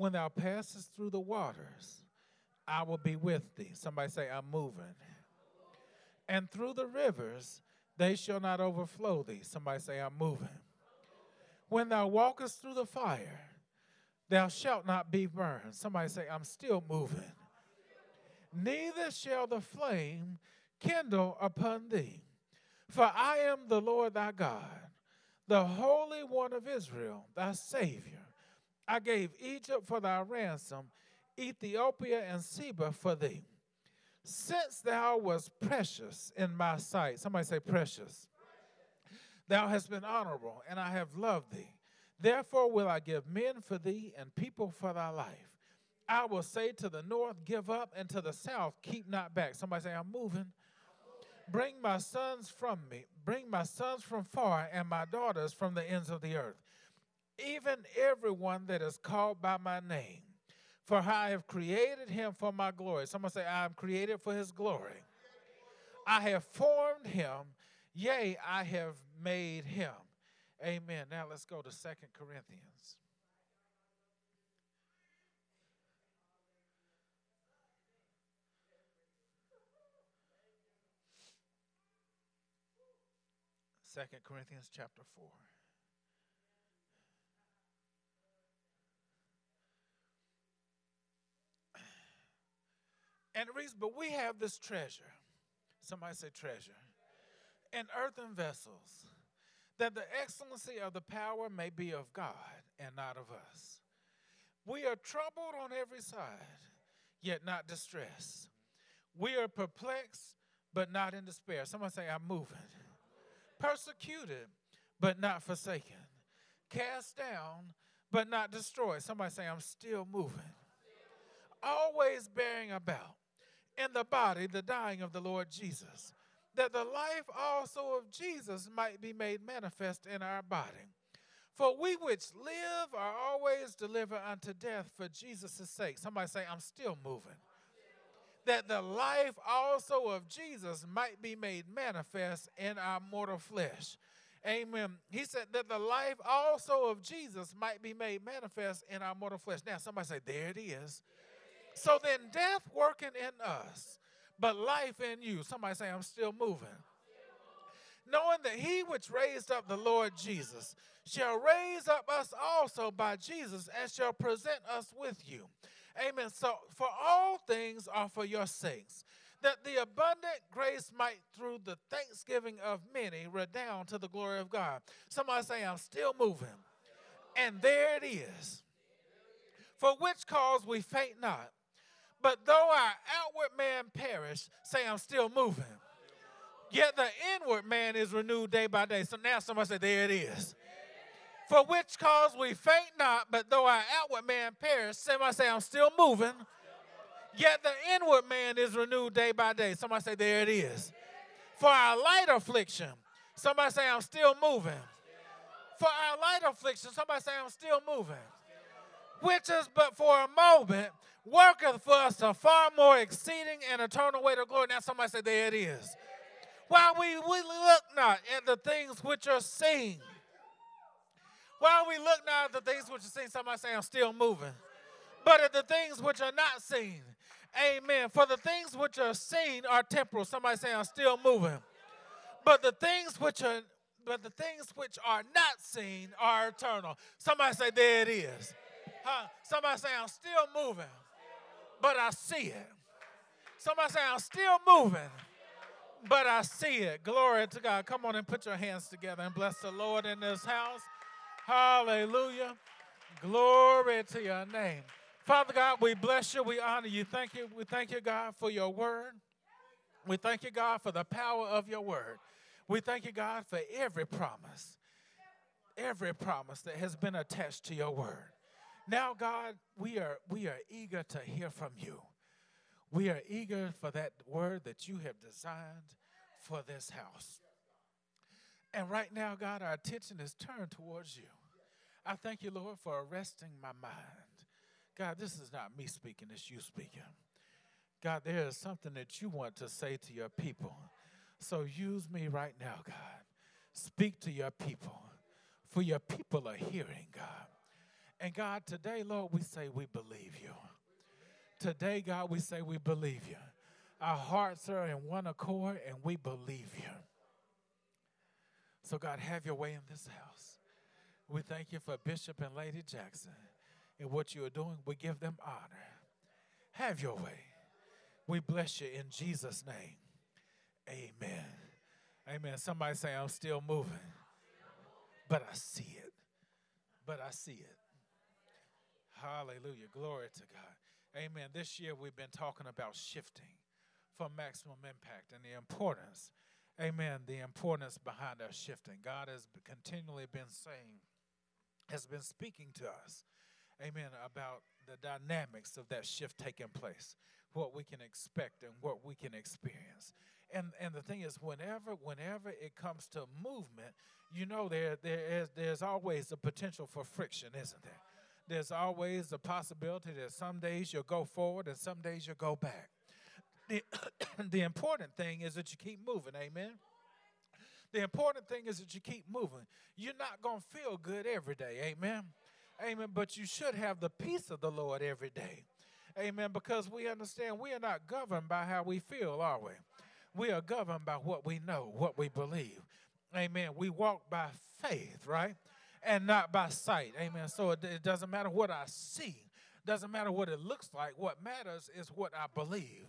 When thou passest through the waters, I will be with thee. Somebody say, I'm moving. And through the rivers, they shall not overflow thee. Somebody say, I'm moving. When thou walkest through the fire, thou shalt not be burned. Somebody say, I'm still moving. Neither shall the flame kindle upon thee. For I am the Lord thy God, the Holy One of Israel, thy Savior. I gave Egypt for thy ransom, Ethiopia and Seba for thee. Since thou wast precious in my sight, somebody say precious. Thou hast been honorable, and I have loved thee. Therefore will I give men for thee and people for thy life. I will say to the north, Give up, and to the south, Keep not back. Somebody say, I'm moving. Bring my sons from me. Bring my sons from far, and my daughters from the ends of the earth. Even everyone that is called by my name. For I have created him for my glory. Someone say, I am created for his glory. I have formed him. Yea, I have made him. Amen. Now let's go to Second Corinthians. Second Corinthians chapter 4. And the reason, but we have this treasure. Somebody say treasure. In earthen vessels that the excellency of the power may be of God and not of us. We are troubled on every side, yet not distressed. We are perplexed, but not in despair. Someone say, I'm moving. Persecuted, but not forsaken. Cast down, but not destroyed. Somebody say, I'm still moving. Always bearing about in the body the dying of the Lord Jesus that the life also of Jesus might be made manifest in our body. For we which live are always delivered unto death for Jesus' sake. Somebody say, I'm still moving. That the life also of Jesus might be made manifest in our mortal flesh. Amen. He said that the life also of Jesus might be made manifest in our mortal flesh. Now, somebody say, There it is. So then, death working in us but life in you. Somebody say, I'm still moving. Knowing that he which raised up the Lord Jesus shall raise up us also by Jesus and shall present us with you. Amen. So, for all things are for your sakes, that the abundant grace might, through the thanksgiving of many, redound to the glory of God. Somebody say, I'm still moving. And there it is. For which cause we faint not but though our outward man perish, say I'm still moving. Yet the inward man is renewed day by day. So now somebody say, There it is. For which cause we faint not, but though our outward man perish, somebody say, I'm still moving. Yet the inward man is renewed day by day. Somebody say, There it is. For our light affliction, somebody say, I'm still moving. For our light affliction, somebody say, I'm still moving. Which is but for a moment, worketh for us a far more exceeding and eternal weight of glory. Now somebody say, there it is. While we, we look not at the things which are seen. While we look not at the things which are seen, somebody say, I'm still moving. But at the things which are not seen. Amen. For the things which are seen are temporal. Somebody say, I'm still moving. But the things which are but the things which are not seen are eternal. Somebody say, there it is. Huh? Somebody say, I'm still moving but I see it. Somebody say, I'm still moving, but I see it. Glory to God. Come on and put your hands together and bless the Lord in this house. Hallelujah. Glory to your name. Father God, we bless you. We honor you. Thank you. We thank you, God, for your word. We thank you, God, for the power of your word. We thank you, God, for every promise, every promise that has been attached to your word. Now, God, we are, we are eager to hear from you. We are eager for that word that you have designed for this house. And right now, God, our attention is turned towards you. I thank you, Lord, for arresting my mind. God, this is not me speaking, it's you speaking. God, there is something that you want to say to your people. So use me right now, God. Speak to your people, for your people are hearing, God. And God, today, Lord, we say we believe you. Today, God, we say we believe you. Our hearts are in one accord and we believe you. So, God, have your way in this house. We thank you for Bishop and Lady Jackson and what you are doing. We give them honor. Have your way. We bless you in Jesus' name. Amen. Amen. Somebody say, I'm still moving, but I see it. But I see it. Hallelujah. Glory to God. Amen. This year we've been talking about shifting for maximum impact and the importance, amen, the importance behind our shifting. God has continually been saying, has been speaking to us, amen, about the dynamics of that shift taking place, what we can expect and what we can experience. And and the thing is, whenever whenever it comes to movement, you know there there is there's always a potential for friction, isn't there? There's always a possibility that some days you'll go forward and some days you'll go back. The, the important thing is that you keep moving, amen. The important thing is that you keep moving. You're not going to feel good every day, amen. Amen. But you should have the peace of the Lord every day. Amen. Because we understand we are not governed by how we feel, are we? We are governed by what we know, what we believe. Amen. We walk by faith, right? And not by sight. Amen. So it, it doesn't matter what I see, doesn't matter what it looks like. What matters is what I believe.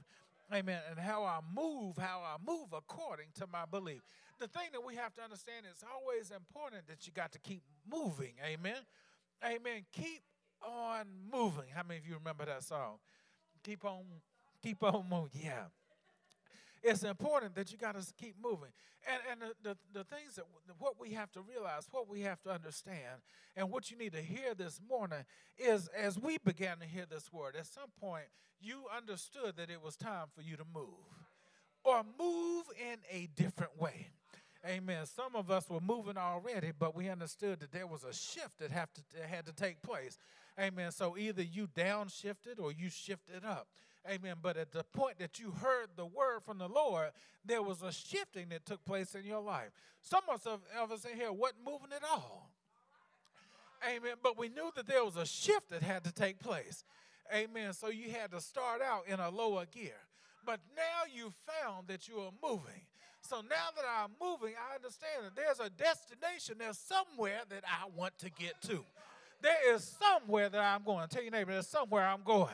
Amen. And how I move, how I move according to my belief. The thing that we have to understand is always important that you got to keep moving. Amen. Amen. Keep on moving. How many of you remember that song? Keep on, keep on moving. Yeah. It's important that you got to keep moving. And, and the, the, the things that what we have to realize, what we have to understand, and what you need to hear this morning is as we began to hear this word, at some point you understood that it was time for you to move or move in a different way. Amen. Some of us were moving already, but we understood that there was a shift that, have to, had to take place. Amen. So either you downshifted or you shifted up. Amen. But at the point that you heard the word from the Lord, there was a shifting that took place in your life. Some of us in here wasn't moving at all. Amen. But we knew that there was a shift that had to take place. Amen. So you had to start out in a lower gear. But now you found that you are moving. So now that I'm moving, I understand that there's a destination, there's somewhere that I want to get to. There is somewhere that I'm going. Tell your neighbor, there's somewhere I'm going.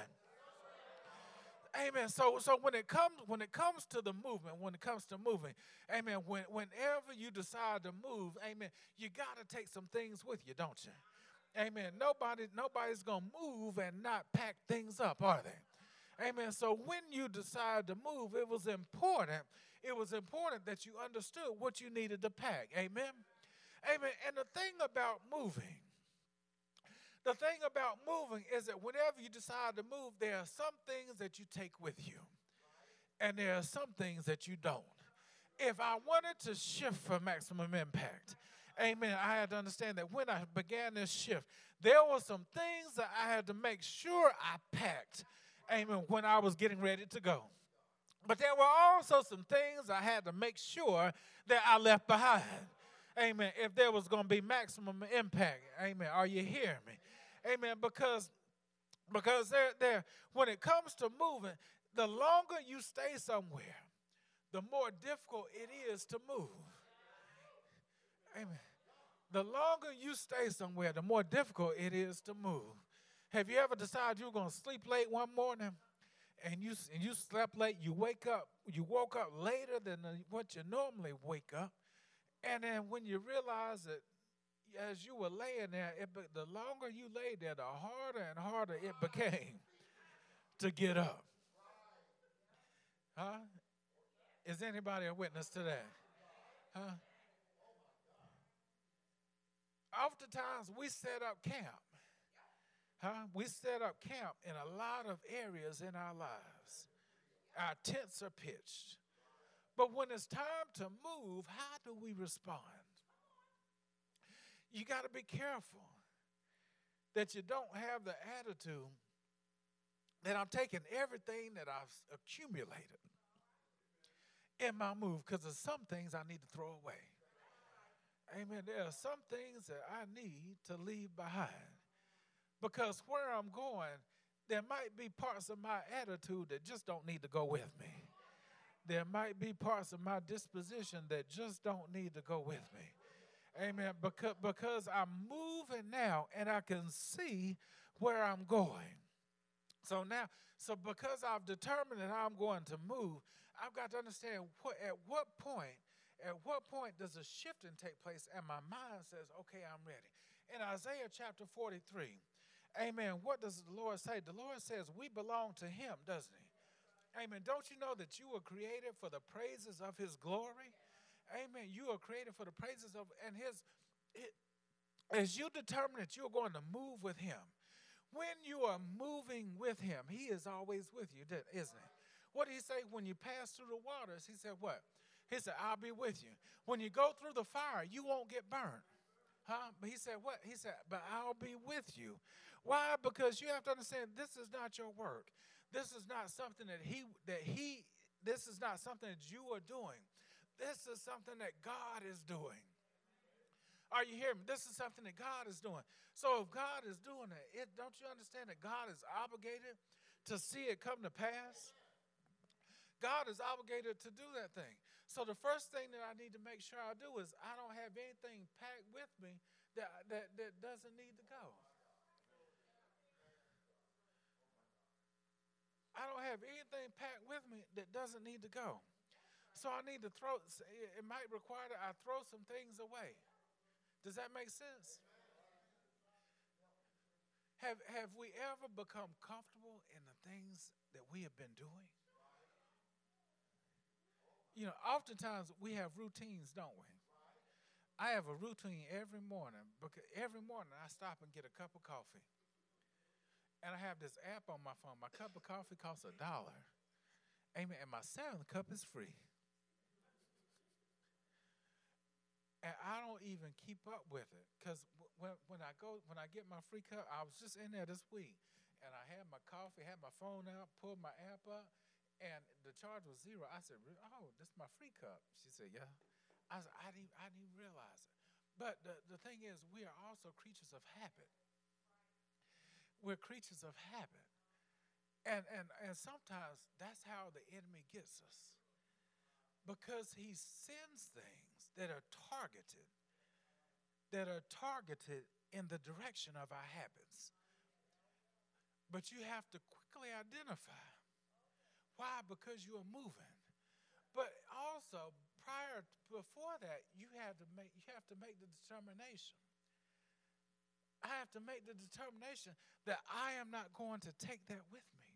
Amen. So so when it comes when it comes to the movement, when it comes to moving, amen, when whenever you decide to move, amen, you got to take some things with you, don't you? Amen. Nobody nobody's to move and not pack things up, are they? Amen. So when you decide to move, it was important. It was important that you understood what you needed to pack. Amen. Amen. And the thing about moving the thing about moving is that whenever you decide to move, there are some things that you take with you, and there are some things that you don't. If I wanted to shift for maximum impact, amen, I had to understand that when I began this shift, there were some things that I had to make sure I packed, amen, when I was getting ready to go. But there were also some things I had to make sure that I left behind. Amen. If there was going to be maximum impact. Amen. Are you hearing me? Amen. Because because there, there, when it comes to moving, the longer you stay somewhere, the more difficult it is to move. Amen. The longer you stay somewhere, the more difficult it is to move. Have you ever decided you're going to sleep late one morning and you and you slept late, you wake up, you woke up later than what you normally wake up, and then when you realize that as you were laying there, it, the longer you lay there, the harder and harder it became to get up. Huh? Is anybody a witness to that? Huh? Oftentimes we set up camp. Huh? We set up camp in a lot of areas in our lives. Our tents are pitched. But when it's time to move, how do we respond? you got to be careful that you don't have the attitude that I'm taking everything that I've accumulated in my move because there's some things I need to throw away. Amen. There are some things that I need to leave behind. Because where I'm going, there might be parts of my attitude that just don't need to go with me. There might be parts of my disposition that just don't need to go with me. Amen. Because, because I'm moving now and I can see where I'm going. So now, so because I've determined that I'm going to move, I've got to understand what, at what point, at what point does a shifting take place and my mind says, okay, I'm ready. In Isaiah chapter 43, amen, what does the Lord say? The Lord says we belong to him, doesn't he? Amen. Don't you know that you were created for the praises of his glory? Amen. You are created for the praises of, and his, it, as you determine that you're going to move with him, when you are moving with him, he is always with you, isn't he? What did he say when you pass through the waters? He said, What? He said, I'll be with you. When you go through the fire, you won't get burned. Huh? But he said, What? He said, But I'll be with you. Why? Because you have to understand this is not your work. This is not something that he that he this is not something that you are doing. This is something that God is doing. Are you hearing me? This is something that God is doing. So if God is doing it, it don't you understand that God is obligated to see it come to pass? God is obligated to do that thing. So the first thing that I need to make sure I do is I don't have anything packed with me that, that, that doesn't need to go. I don't have anything packed with me that doesn't need to go. So I need to throw, it might require that I throw some things away. Does that make sense? Have, have we ever become comfortable in the things that we have been doing? You know, oftentimes we have routines, don't we? I have a routine every morning because every morning I stop and get a cup of coffee and I have this app on my phone. My cup of coffee costs a dollar. Amen. And my seventh cup is free. And I don't even keep up with it because when, when I go when I get my free cup, I was just in there this week, and I had my coffee, had my phone out, pulled my app up, and the charge was zero. I said, "Oh, this is my free cup." She said, "Yeah." I said, "I didn't I didn't realize it." But the, the thing is, we are also creatures of habit. We're creatures of habit. And, and, and sometimes that's how the enemy gets us. Because he sends things that are targeted, that are targeted in the direction of our habits. But you have to quickly identify. Why? Because you are moving. But also, prior before that, you have to make you have to make the determination I have to make the determination that I am not going to take that with me.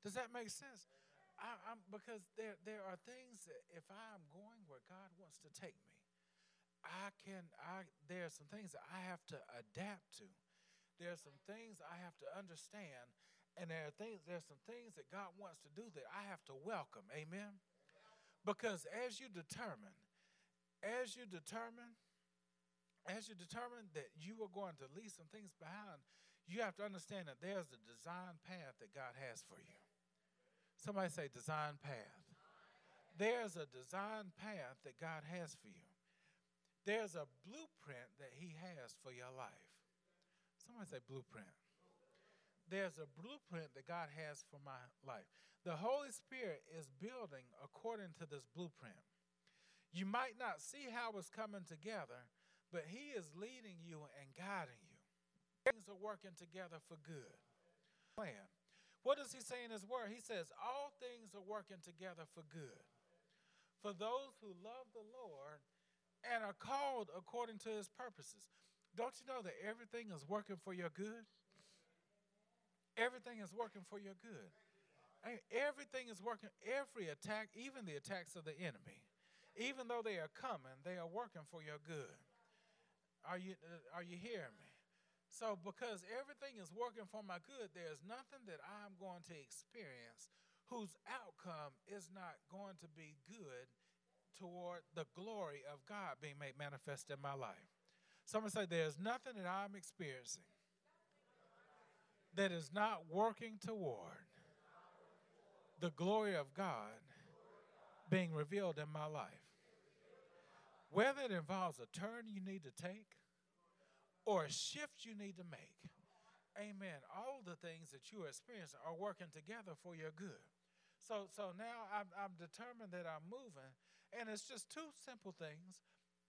Does that make sense? I, am because there there are things that if I'm going where God wants to take me, I can I there are some things that I have to adapt to. There are some things I have to understand, and there are things there's some things that God wants to do that I have to welcome. Amen. Because as you determine, as you determine as you determine that you are going to leave some things behind, you have to understand that there's a design path that God has for you. Somebody say, design path. There's a design path that God has for you. There's a blueprint that He has for your life. Somebody say, blueprint. There's a blueprint that God has for my life. The Holy Spirit is building according to this blueprint. You might not see how it's coming together, but He is leading you and guiding you. Things are working together for good. Plan. What does He say in His Word? He says, All things are working together for good. For those who love the Lord and are called according to His purposes. Don't you know that everything is working for your good? Everything is working for your good. Everything is working, every attack, even the attacks of the enemy, even though they are coming, they are working for your good. Are you, uh, are you hearing me? So, because everything is working for my good, there's nothing that I'm going to experience whose outcome is not going to be good toward the glory of God being made manifest in my life. Someone say, There's nothing that I'm experiencing that is not working toward the glory of God being revealed in my life. Whether it involves a turn you need to take or a shift you need to make. Amen. All the things that you are experiencing are working together for your good. So, so now I'm, I'm determined that I'm moving, and it's just two simple things.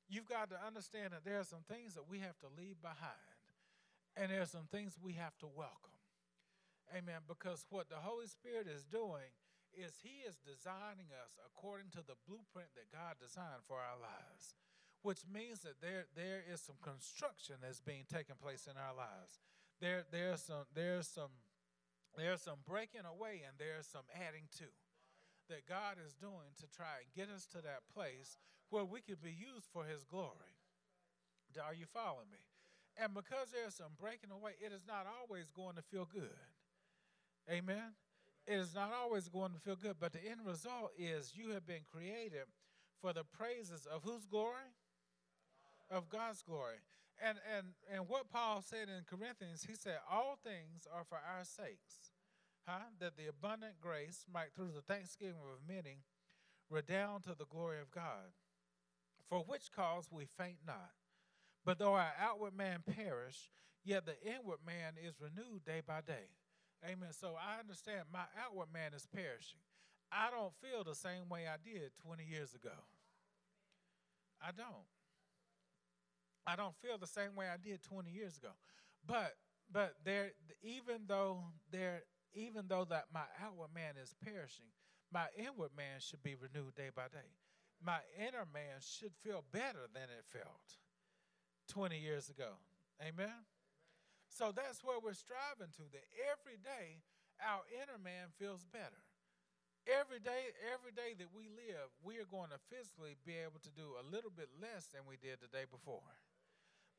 You've got to understand that there are some things that we have to leave behind, and there are some things we have to welcome. Amen. Because what the Holy Spirit is doing is He is designing us according to the blueprint that God designed for our lives, which means that there, there is some construction that's being taken place in our lives. There, there's some, there's some, there's some breaking away and there's some adding to that God is doing to try and get us to that place where we can be used for His glory. Are you following me? And because there's some breaking away, it is not always going to feel good. Amen. It is not always going to feel good, but the end result is you have been created for the praises of whose glory? Of God's glory. And, and, and what Paul said in Corinthians, he said, All things are for our sakes, huh? that the abundant grace might, through the thanksgiving of many, redound to the glory of God. For which cause we faint not. But though our outward man perish, yet the inward man is renewed day by day. Amen. So I understand my outward man is perishing. I don't feel the same way I did 20 years ago. I don't. I don't feel the same way I did 20 years ago. But but there even though there even though that my outward man is perishing, my inward man should be renewed day by day. My inner man should feel better than it felt 20 years ago. Amen. So that's where we're striving to that every day our inner man feels better. Every day, every day that we live, we are going to physically be able to do a little bit less than we did the day before.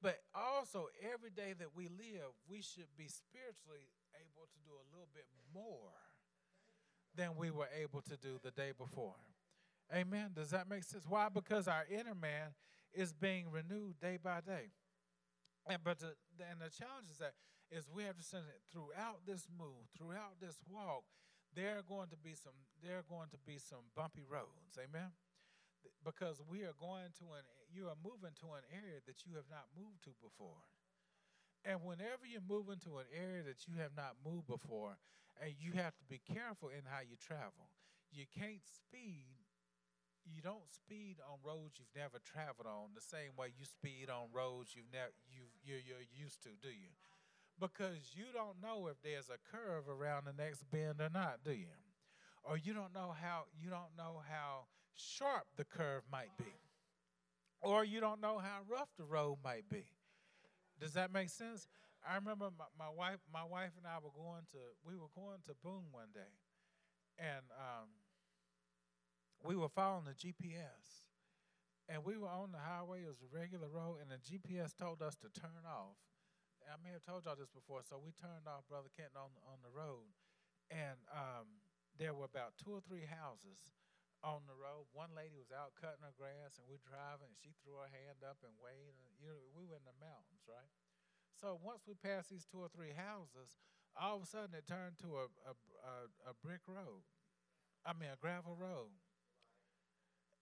But also, every day that we live, we should be spiritually able to do a little bit more than we were able to do the day before. Amen. Does that make sense? Why? Because our inner man is being renewed day by day. And but the, and the challenge is that is we have to send it throughout this move, throughout this walk, there are going to be some there are going to be some bumpy roads. Amen because we are going to an you are moving to an area that you have not moved to before. And whenever you move into an area that you have not moved before, and you have to be careful in how you travel. You can't speed. You don't speed on roads you've never traveled on the same way you speed on roads you've never you you're, you're used to, do you? Because you don't know if there's a curve around the next bend or not, do you? Or you don't know how you don't know how sharp the curve might be, or you don't know how rough the road might be. Does that make sense? I remember my, my wife, my wife and I were going to, we were going to Boone one day, and um, we were following the GPS, and we were on the highway. It was a regular road, and the GPS told us to turn off. I may have told y'all this before, so we turned off Brother Kenton on on the road, and um, there were about two or three houses on the road. One lady was out cutting her grass, and we're driving, and she threw her hand up and waved. And, you know, we were in the mountains, right? So once we passed these two or three houses, all of a sudden it turned to a, a, a, a brick road. I mean, a gravel road.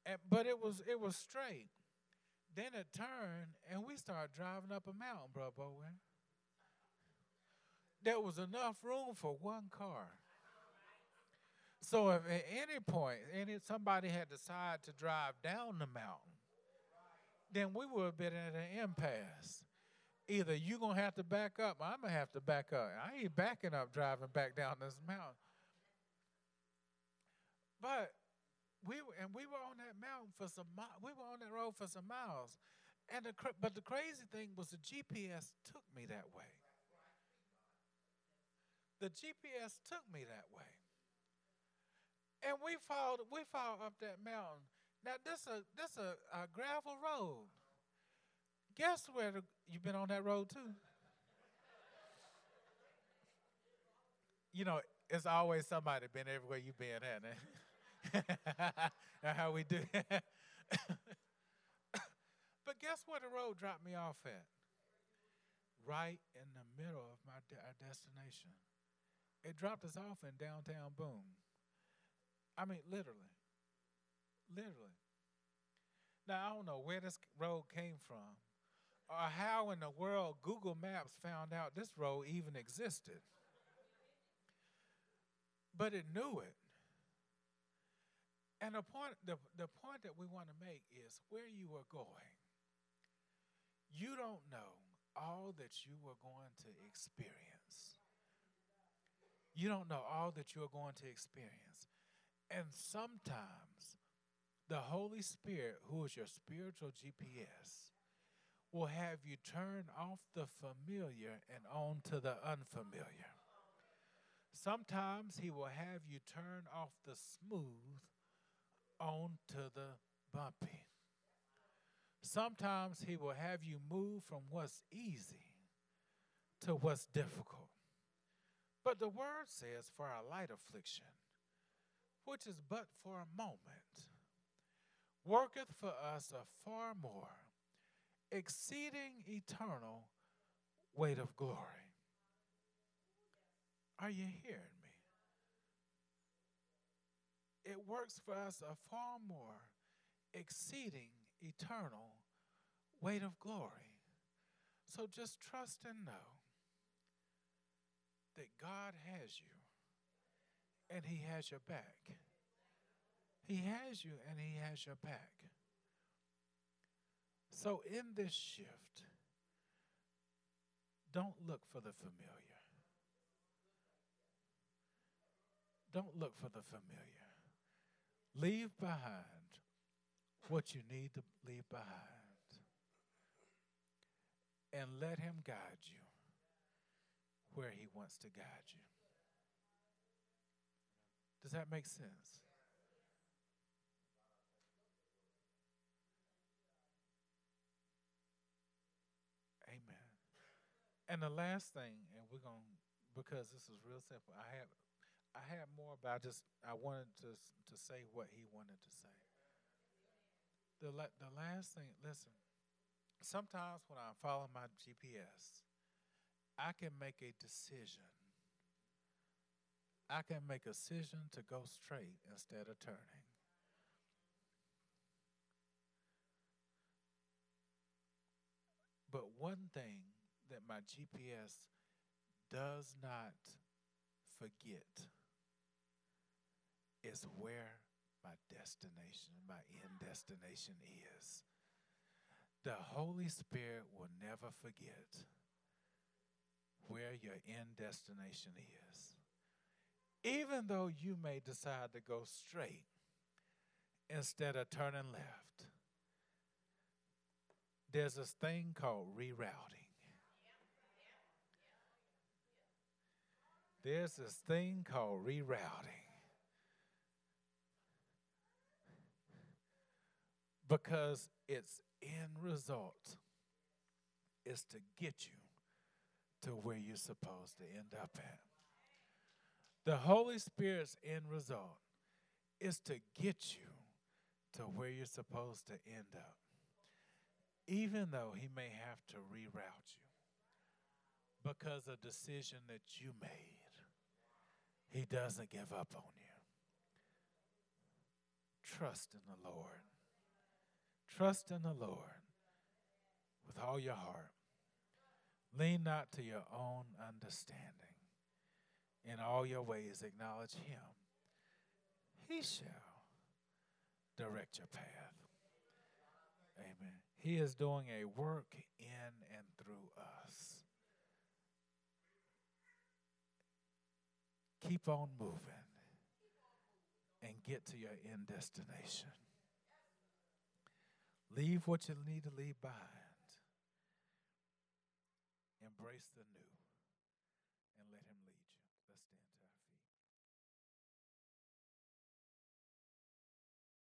And, but it was it was straight. Then it turned, and we started driving up a mountain, bro, Bowen. There was enough room for one car. So if at any point any somebody had decided to drive down the mountain, then we would have been at an impasse. Either you're gonna have to back up, I'm gonna have to back up. I ain't backing up driving back down this mountain. But we were, and we were on that mountain for some we were on that road for some miles. And the, but the crazy thing was the GPS took me that way. The GPS took me that way and we followed we followed up that mountain. Now this a this a, a gravel road. Guess where the, you've been on that road too? you know, it's always somebody been everywhere you've been at. how we do. but guess where the road dropped me off at? Right in the middle of my de- our destination. It dropped us off in downtown Boone. I mean, literally. Literally. Now, I don't know where this road came from. or how in the world Google Maps found out this road even existed. But it knew it. And the point, the, the point that we want to make is where you are going. You don't know all that you are going to experience. You don't know all that you are going to experience. And sometimes the Holy Spirit, who is your spiritual GPS, will have you turn off the familiar and on to the unfamiliar. Sometimes he will have you turn off the smooth on to the bumpy. Sometimes he will have you move from what's easy to what's difficult. But the word says, for our light affliction, which is but for a moment, worketh for us a far more exceeding eternal weight of glory. Are you hearing me? It works for us a far more exceeding eternal weight of glory. So just trust and know that God has you and He has your back. He has you and He has your back. So in this shift, don't look for the familiar. Don't look for the familiar. Leave behind what you need to leave behind. And let Him guide you where He wants to guide you. Does that make sense? Amen. And the last thing, and we're going to because this is real simple. I have I had more, but I just I wanted to to say what he wanted to say. The la- the last thing, listen. Sometimes when I follow my GPS, I can make a decision. I can make a decision to go straight instead of turning. But one thing that my GPS does not forget is where my destination, my end destination is. The Holy Spirit will never forget where your end destination is. Even though you may decide to go straight instead of turning left, there's this thing called rerouting. There's this thing called rerouting. Because its end result is to get you to where you're supposed to end up at. The Holy Spirit's end result is to get you to where you're supposed to end up, even though He may have to reroute you because a decision that you made. He doesn't give up on you. Trust in the Lord. Trust in the Lord with all your heart. Lean not to your own understanding. In all your ways, acknowledge Him. He shall direct your path. Amen. He is doing a work in and through us. Keep on moving and get to your end destination. Leave what you need to leave behind. Embrace the new.